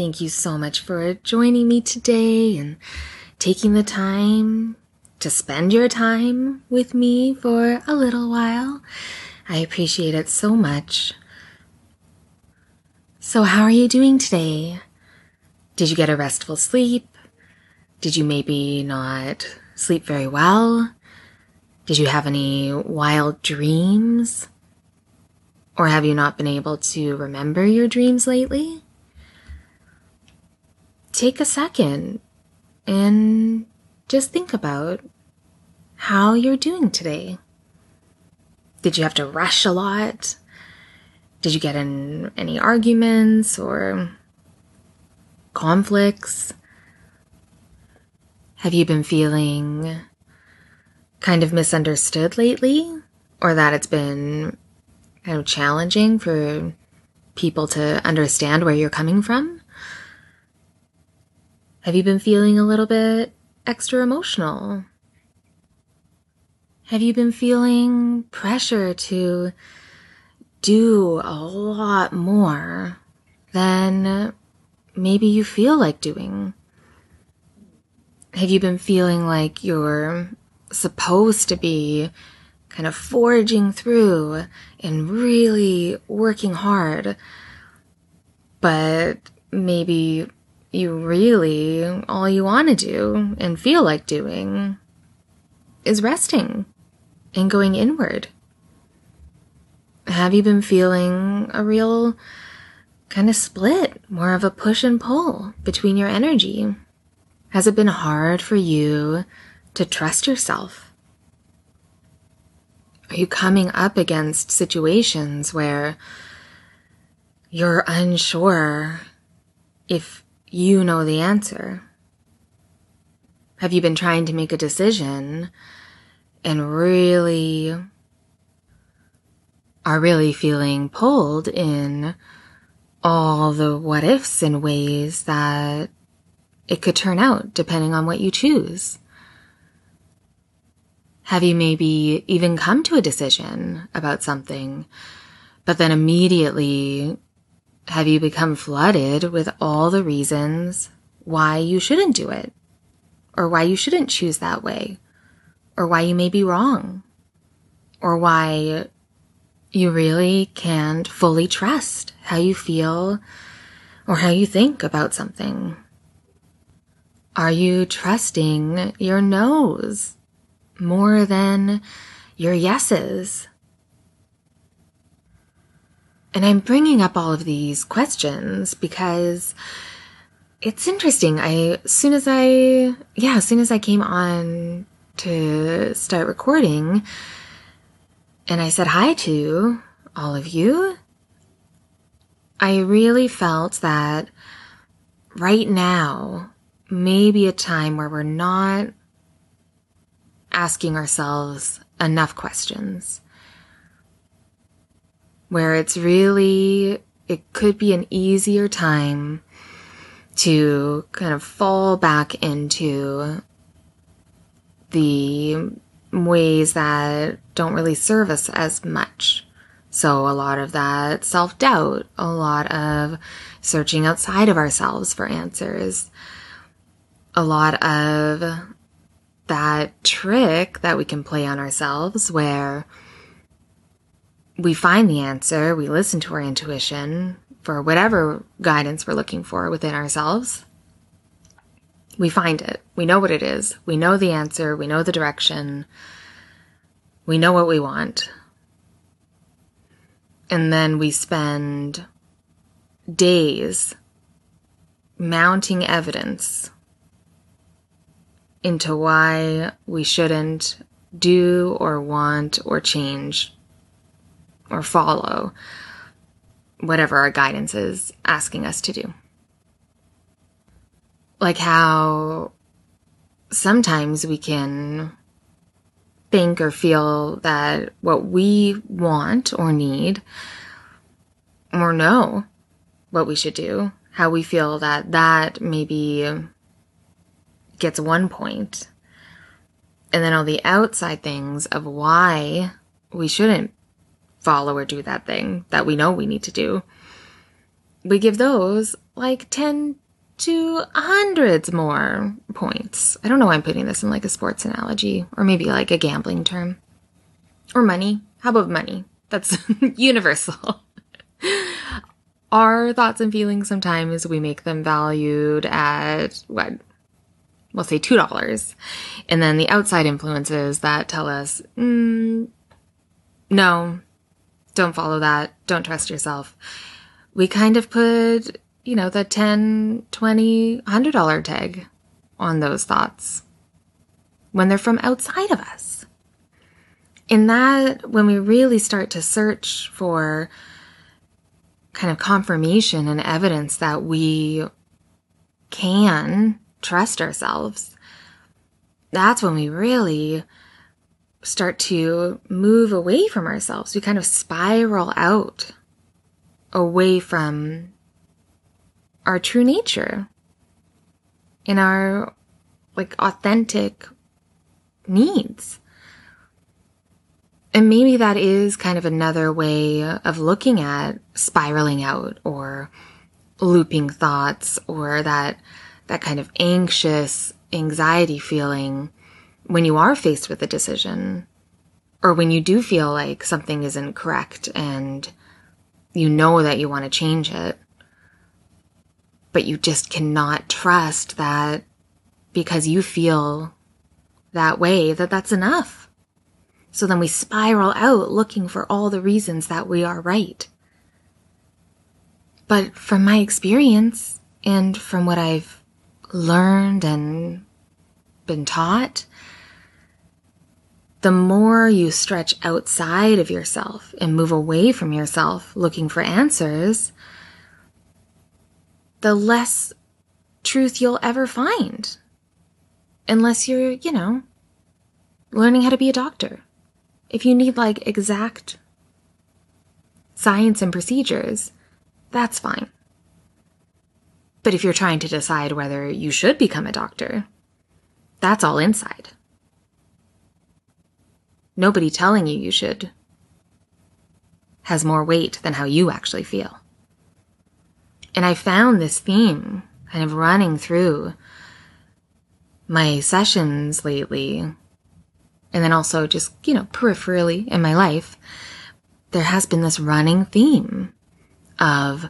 Thank you so much for joining me today and taking the time to spend your time with me for a little while. I appreciate it so much. So, how are you doing today? Did you get a restful sleep? Did you maybe not sleep very well? Did you have any wild dreams? Or have you not been able to remember your dreams lately? Take a second and just think about how you're doing today. Did you have to rush a lot? Did you get in any arguments or conflicts? Have you been feeling kind of misunderstood lately? Or that it's been kind of challenging for people to understand where you're coming from? Have you been feeling a little bit extra emotional? Have you been feeling pressure to do a lot more than maybe you feel like doing? Have you been feeling like you're supposed to be kind of forging through and really working hard. But maybe you really, all you want to do and feel like doing is resting and going inward. Have you been feeling a real kind of split, more of a push and pull between your energy? Has it been hard for you to trust yourself? Are you coming up against situations where you're unsure if you know the answer? Have you been trying to make a decision and really are really feeling pulled in all the what ifs and ways that it could turn out depending on what you choose? Have you maybe even come to a decision about something, but then immediately have you become flooded with all the reasons why you shouldn't do it, or why you shouldn't choose that way, or why you may be wrong, or why you really can't fully trust how you feel or how you think about something? Are you trusting your noes more than your yeses? And I'm bringing up all of these questions because it's interesting. I, as soon as I, yeah, as soon as I came on to start recording and I said hi to all of you, I really felt that right now may be a time where we're not asking ourselves enough questions. Where it's really, it could be an easier time to kind of fall back into the ways that don't really serve us as much. So a lot of that self doubt, a lot of searching outside of ourselves for answers, a lot of that trick that we can play on ourselves where we find the answer, we listen to our intuition for whatever guidance we're looking for within ourselves. We find it. We know what it is. We know the answer. We know the direction. We know what we want. And then we spend days mounting evidence into why we shouldn't do or want or change or follow whatever our guidance is asking us to do. Like how sometimes we can think or feel that what we want or need or know what we should do, how we feel that that maybe gets one point, and then all the outside things of why we shouldn't follow or do that thing that we know we need to do. We give those like 10 to hundreds more points. I don't know why I'm putting this in like a sports analogy or maybe like a gambling term. Or money. How about money? That's universal. Our thoughts and feelings sometimes we make them valued at what? We'll say $2. And then the outside influences that tell us, mm, no, don't follow that. Don't trust yourself. We kind of put you know, the 10, 20, $100 tag on those thoughts when they're from outside of us. In that, when we really start to search for kind of confirmation and evidence that we can trust ourselves, that's when we really start to move away from ourselves. We kind of spiral out away from our true nature, in our like authentic needs. And maybe that is kind of another way of looking at spiraling out or looping thoughts or that that kind of anxious anxiety feeling when you are faced with a decision or when you do feel like something isn't correct and you know that you want to change it but you just cannot trust that because you feel that way that that's enough. So then we spiral out looking for all the reasons that we are right. But from my experience and from what I've learned and been taught, the more you stretch outside of yourself and move away from yourself looking for answers, the less truth you'll ever find. Unless you're, you know, learning how to be a doctor. If you need like exact science and procedures, that's fine. But if you're trying to decide whether you should become a doctor, that's all inside. Nobody telling you you should has more weight than how you actually feel. And I found this theme kind of running through my sessions lately. And then also just, you know, peripherally in my life, there has been this running theme of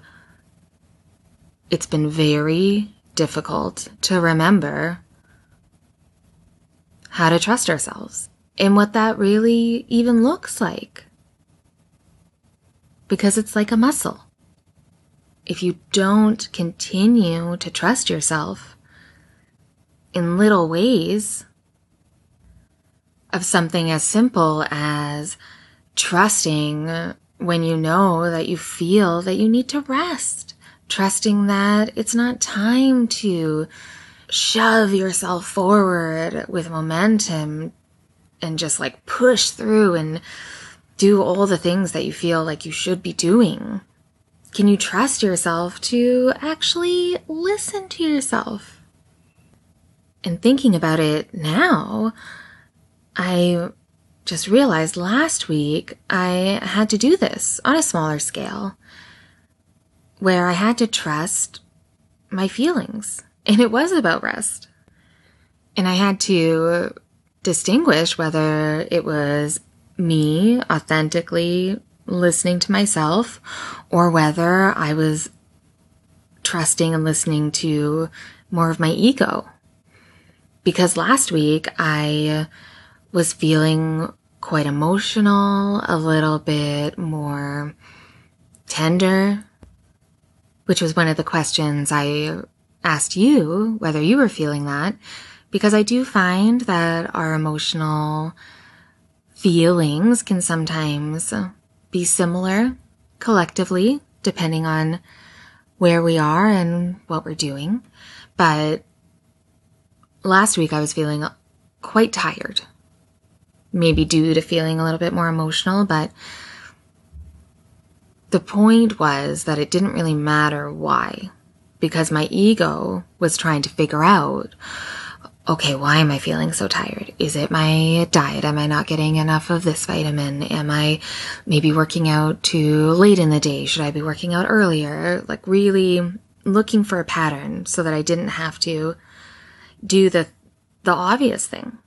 it's been very difficult to remember how to trust ourselves and what that really even looks like. Because it's like a muscle if you don't continue to trust yourself in little ways of something as simple as trusting when you know that you feel that you need to rest, trusting that it's not time to shove yourself forward with momentum and just like push through and do all the things that you feel like you should be doing. Can you trust yourself to actually listen to yourself? And thinking about it now, I just realized last week I had to do this on a smaller scale where I had to trust my feelings. And it was about rest. And I had to distinguish whether it was me authentically listening to myself or whether I was trusting and listening to more of my ego. Because last week I was feeling quite emotional, a little bit more tender, which was one of the questions I asked you whether you were feeling that, because I do find that our emotional feelings can sometimes be similar collectively depending on where we are and what we're doing. But last week I was feeling quite tired. Maybe due to feeling a little bit more emotional, but the point was that it didn't really matter why, because my ego was trying to figure out okay, why am I feeling so tired? Is it my diet? Am I not getting enough of this vitamin? Am I maybe working out too late in the day? Should I be working out earlier? Like really looking for a pattern so that I didn't have to do the the obvious thing.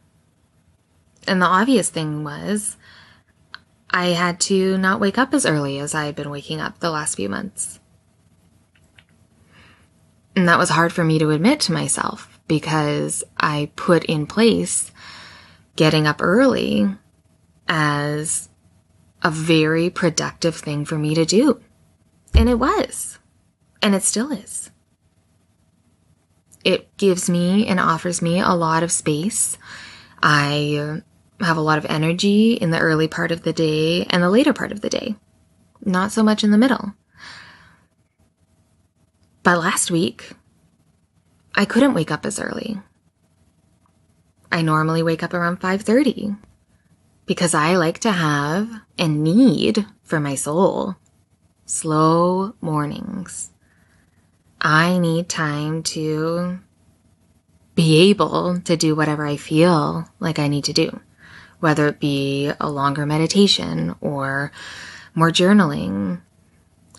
And the obvious thing was I had to not wake up as early as I had been waking up the last few months. And that was hard for me to admit to myself because I put in place getting up early as a very productive thing for me to do. And it was. And it still is. It gives me and offers me a lot of space. I have a lot of energy in the early part of the day and the later part of the day, not so much in the middle. But last week, I couldn't wake up as early. I normally wake up around 5:30 because I like to have and need for my soul slow mornings. I need time to be able to do whatever I feel like I need to do, whether it be a longer meditation or more journaling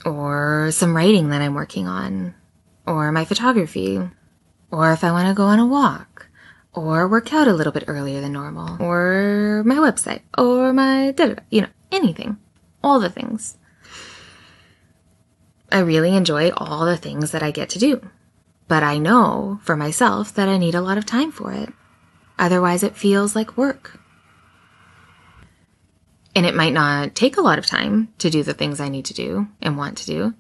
or some writing that I'm working on or my photography or if I want to go on a walk, or work out a little bit earlier than normal, or my website, or my da you know, anything, all the things. I really enjoy all the things that I get to do, but I know for myself that I need a lot of time for it. Otherwise, it feels like work. And it might not take a lot of time to do the things I need to do and want to do,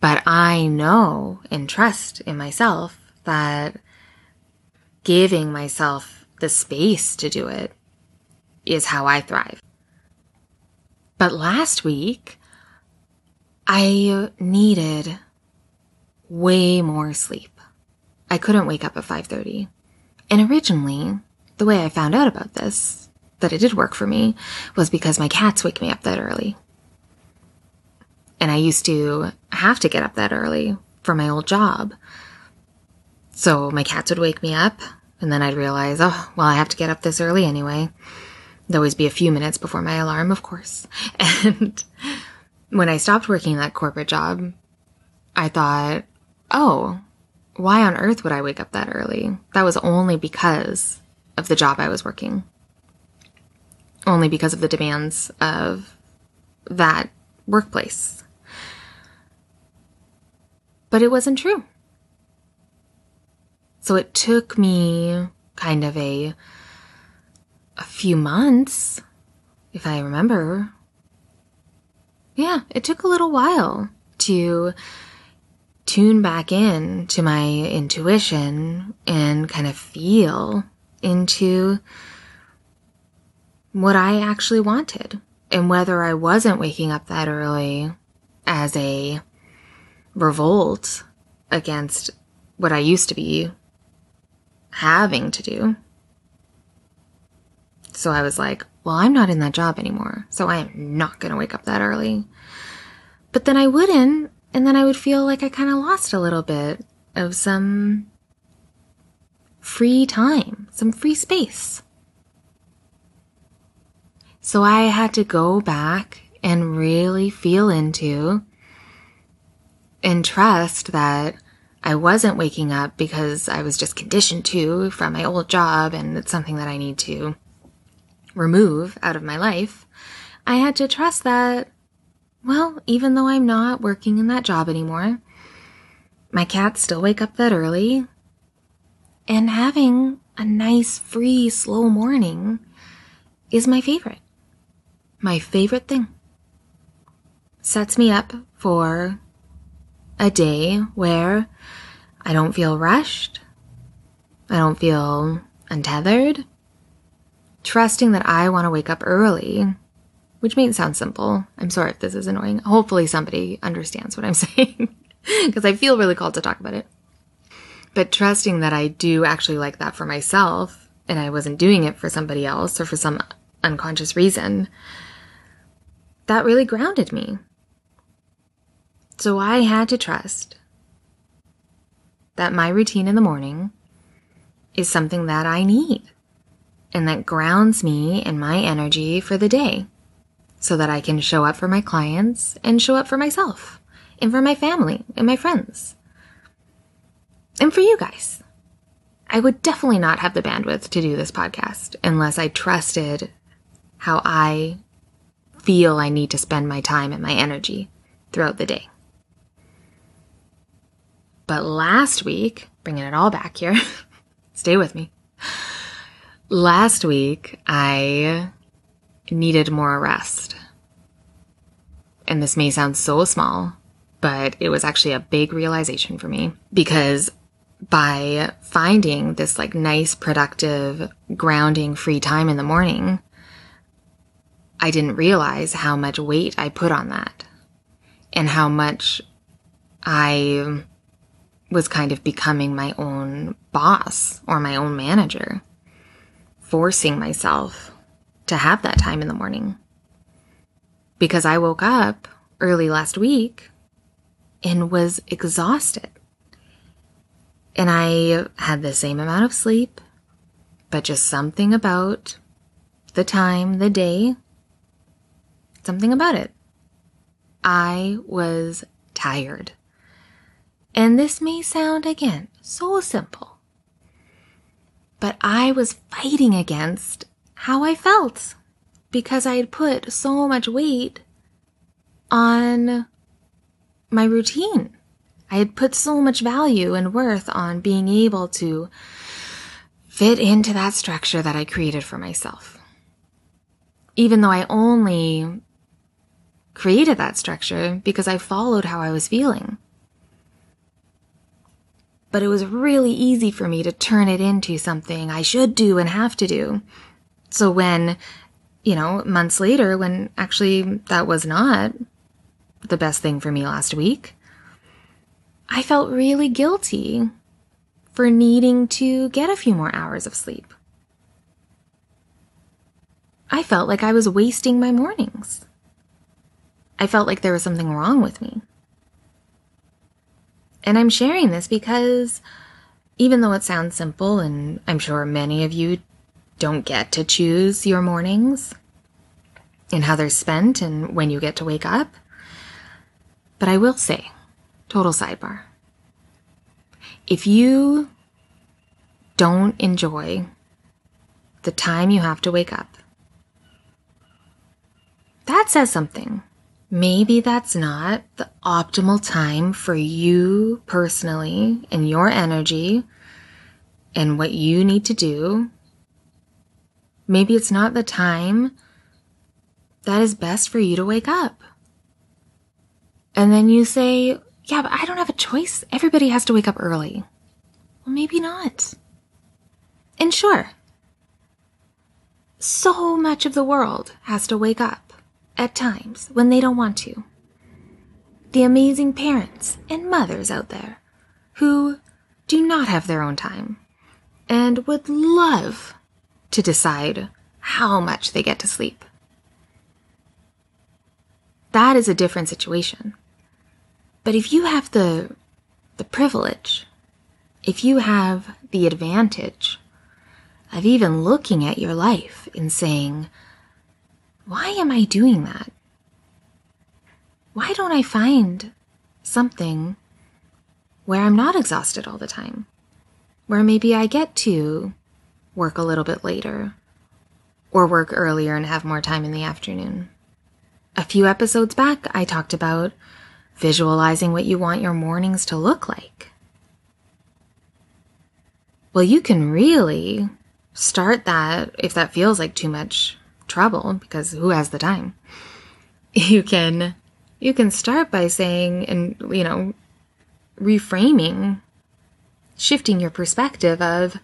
but I know and trust in myself that giving myself the space to do it is how I thrive. But last week, I needed way more sleep. I couldn't wake up at 5:30. And originally, the way I found out about this, that it did work for me, was because my cats wake me up that early. And I used to have to get up that early for my old job. So my cats would wake me up, and then I'd realize, oh, well, I have to get up this early anyway. There'd always be a few minutes before my alarm, of course. And when I stopped working that corporate job, I thought, oh, why on earth would I wake up that early? That was only because of the job I was working. Only because of the demands of that workplace. But it wasn't true. So it took me kind of a a few months, if I remember. Yeah, it took a little while to tune back in to my intuition and kind of feel into what I actually wanted and whether I wasn't waking up that early as a revolt against what I used to be having to do. So I was like, well, I'm not in that job anymore, so I am not going to wake up that early. But then I wouldn't, and then I would feel like I kind of lost a little bit of some free time, some free space. So I had to go back and really feel into and trust that I wasn't waking up because I was just conditioned to from my old job and it's something that I need to remove out of my life. I had to trust that, well, even though I'm not working in that job anymore, my cats still wake up that early. And having a nice, free, slow morning is my favorite. My favorite thing. Sets me up for a day where I don't feel rushed. I don't feel untethered. Trusting that I want to wake up early which may sound simple. I'm sorry if this is annoying. Hopefully, somebody understands what I'm saying because I feel really called to talk about it. But trusting that I do actually like that for myself and I wasn't doing it for somebody else or for some unconscious reason, that really grounded me. So I had to trust that my routine in the morning is something that I need and that grounds me and my energy for the day so that I can show up for my clients and show up for myself and for my family and my friends. And for you guys. I would definitely not have the bandwidth to do this podcast unless I trusted how I feel I need to spend my time and my energy throughout the day. But last week, bringing it all back here, stay with me. Last week, I needed more rest. And this may sound so small, but it was actually a big realization for me because by finding this like nice, productive, grounding free time in the morning, I didn't realize how much weight I put on that and how much I was kind of becoming my own boss or my own manager, forcing myself to have that time in the morning. Because I woke up early last week and was exhausted. And I had the same amount of sleep, but just something about the time, the day, something about it. I was tired. And this may sound again so simple, but I was fighting against how I felt because I had put so much weight on my routine. I had put so much value and worth on being able to fit into that structure that I created for myself. Even though I only created that structure because I followed how I was feeling. But it was really easy for me to turn it into something I should do and have to do. So when, you know, months later, when actually that was not the best thing for me last week, I felt really guilty for needing to get a few more hours of sleep. I felt like I was wasting my mornings. I felt like there was something wrong with me. And I'm sharing this because even though it sounds simple, and I'm sure many of you don't get to choose your mornings and how they're spent and when you get to wake up, but I will say Total sidebar. If you don't enjoy the time you have to wake up, that says something. Maybe that's not the optimal time for you personally and your energy and what you need to do. Maybe it's not the time that is best for you to wake up. And then you say, yeah, but I don't have a choice. Everybody has to wake up early. Well, maybe not. And sure, so much of the world has to wake up at times when they don't want to. The amazing parents and mothers out there who do not have their own time and would love to decide how much they get to sleep. That is a different situation. But if you have the, the privilege, if you have the advantage of even looking at your life and saying, why am I doing that? Why don't I find something where I'm not exhausted all the time? Where maybe I get to work a little bit later or work earlier and have more time in the afternoon. A few episodes back, I talked about visualizing what you want your mornings to look like. Well, you can really start that if that feels like too much trouble because who has the time? You can you can start by saying and you know reframing shifting your perspective of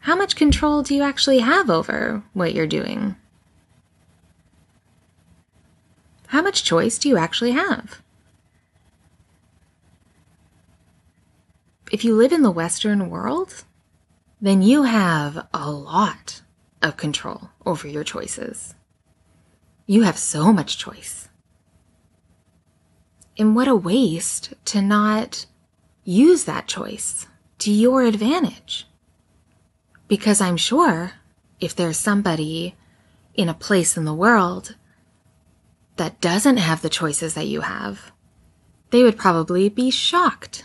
how much control do you actually have over what you're doing? How much choice do you actually have? If you live in the Western world, then you have a lot of control over your choices. You have so much choice. And what a waste to not use that choice to your advantage. Because I'm sure if there's somebody in a place in the world that doesn't have the choices that you have, they would probably be shocked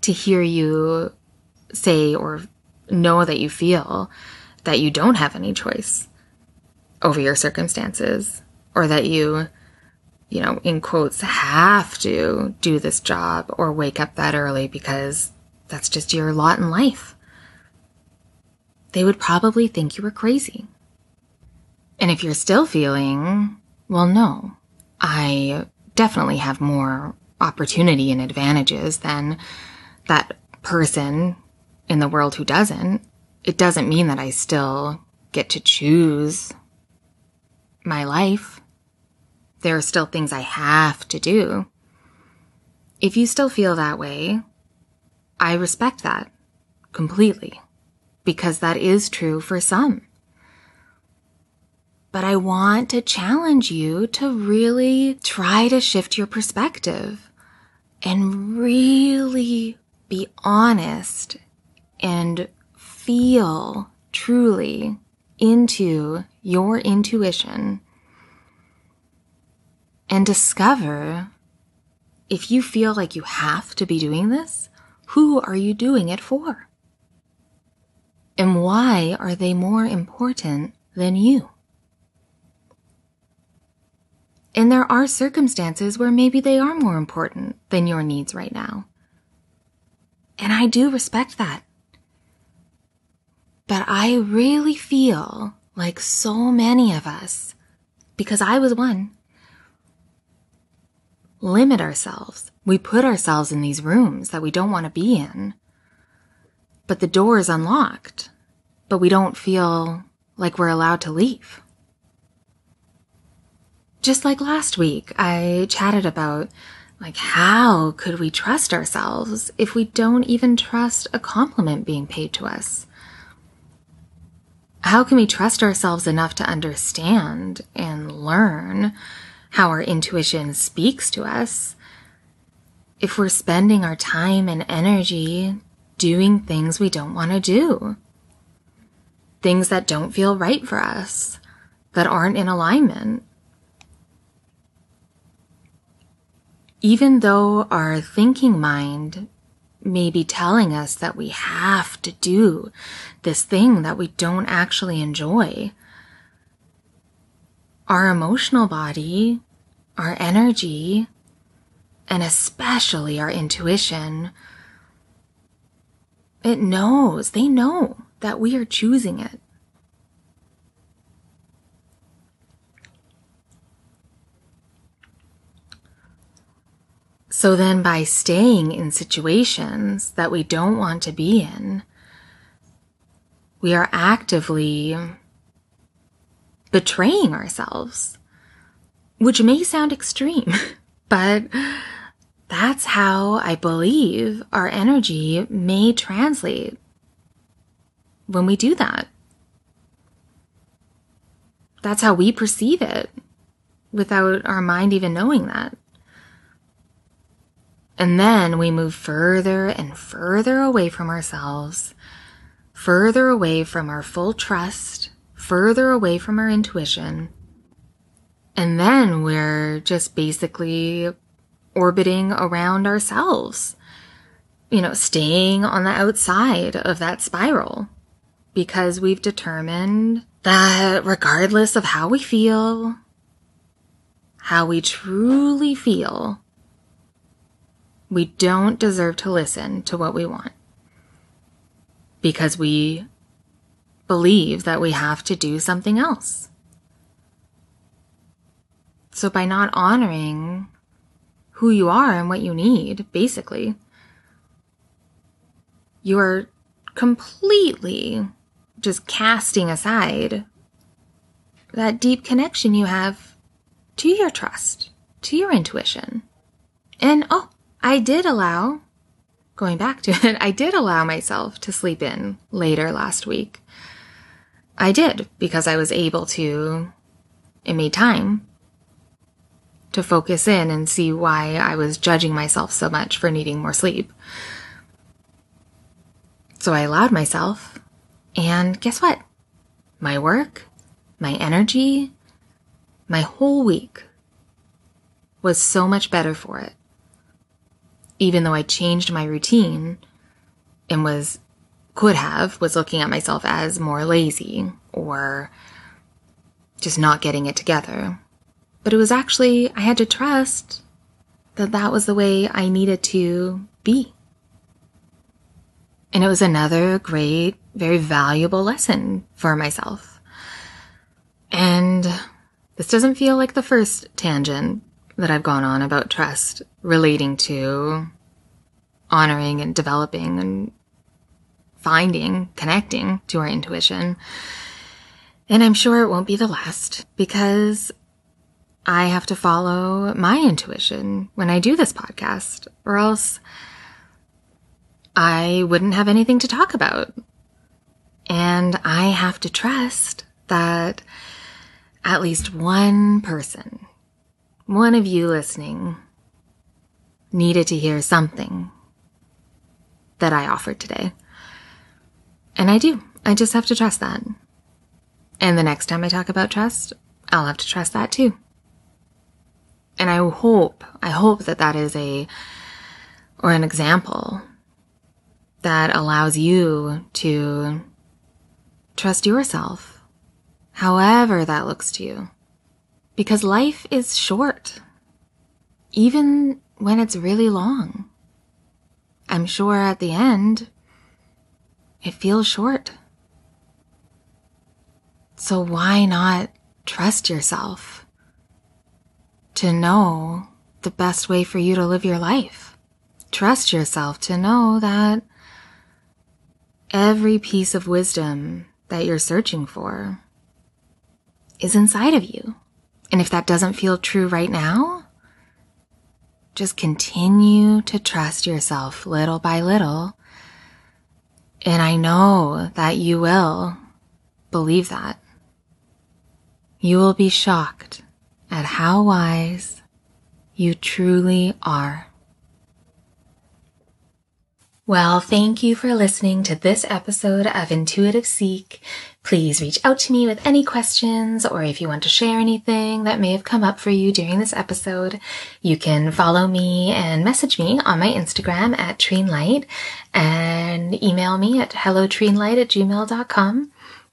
to hear you say or know that you feel that you don't have any choice over your circumstances or that you, you know, in quotes, have to do this job or wake up that early because that's just your lot in life. They would probably think you were crazy. And if you're still feeling, well, no, I definitely have more opportunity and advantages than that person in the world who doesn't, it doesn't mean that I still get to choose my life. There are still things I have to do. If you still feel that way, I respect that completely because that is true for some. But I want to challenge you to really try to shift your perspective and really be honest and feel truly into your intuition and discover if you feel like you have to be doing this, who are you doing it for? And why are they more important than you? And there are circumstances where maybe they are more important than your needs right now. And I do respect that. But I really feel like so many of us, because I was one, limit ourselves. We put ourselves in these rooms that we don't want to be in. But the door is unlocked, but we don't feel like we're allowed to leave. Just like last week, I chatted about like how could we trust ourselves if we don't even trust a compliment being paid to us? How can we trust ourselves enough to understand and learn how our intuition speaks to us if we're spending our time and energy doing things we don't want to do? Things that don't feel right for us, that aren't in alignment. Even though our thinking mind may be telling us that we have to do this thing that we don't actually enjoy. Our emotional body, our energy, and especially our intuition, it knows, they know that we are choosing it. So then, by staying in situations that we don't want to be in, we are actively betraying ourselves, which may sound extreme, but that's how I believe our energy may translate when we do that. That's how we perceive it without our mind even knowing that. And then we move further and further away from ourselves, further away from our full trust, further away from our intuition. And then we're just basically orbiting around ourselves, you know, staying on the outside of that spiral because we've determined that regardless of how we feel, how we truly feel, we don't deserve to listen to what we want because we believe that we have to do something else. So, by not honoring who you are and what you need, basically, you are completely just casting aside that deep connection you have to your trust, to your intuition. And oh, I did allow, going back to it, I did allow myself to sleep in later last week. I did because I was able to, it made time to focus in and see why I was judging myself so much for needing more sleep. So I allowed myself, and guess what? My work, my energy, my whole week was so much better for it. Even though I changed my routine and was, could have, was looking at myself as more lazy or just not getting it together. But it was actually, I had to trust that that was the way I needed to be. And it was another great, very valuable lesson for myself. And this doesn't feel like the first tangent that I've gone on about trust relating to honoring and developing and finding, connecting to our intuition. And I'm sure it won't be the last because I have to follow my intuition when I do this podcast, or else I wouldn't have anything to talk about. And I have to trust that at least one person, one of you listening, needed to hear something that I offered today. And I do. I just have to trust that. And the next time I talk about trust, I'll have to trust that too. And I hope, I hope that that is a, or an example that allows you to trust yourself, however that looks to you. Because life is short, even when it's really long. I'm sure at the end, it feels short. So why not trust yourself? to know the best way for you to live your life. Trust yourself to know that every piece of wisdom that you're searching for is inside of you. And if that doesn't feel true right now, just continue to trust yourself little by little. And I know that you will believe that. You will be shocked at how wise you truly are. Well, thank you for listening to this episode of Intuitive Seek. Please reach out to me with any questions or if you want to share anything that may have come up for you during this episode, you can follow me and message me on my Instagram at Treenlight and email me at hellotreenlight at gmail.com.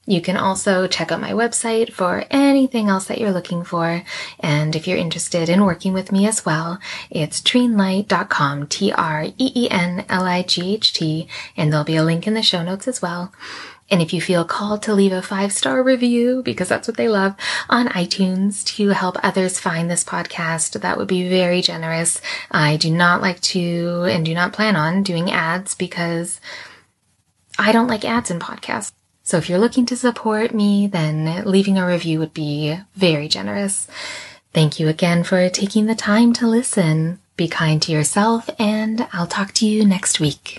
You can also check out my website for anything else that you're looking for. And if you're interested in working with me as well, it's treenlight.com, T-R-E-E-N-L-I-G-H-T, and there'll be a link in the show notes as well. And if you feel called to leave a five star review, because that's what they love, on iTunes to help others find this podcast, that would be very generous. I do not like to and do not plan on doing ads because I don't like ads in podcasts. So if you're looking to support me, then leaving a review would be very generous. Thank you again for taking the time to listen. Be kind to yourself and I'll talk to you next week.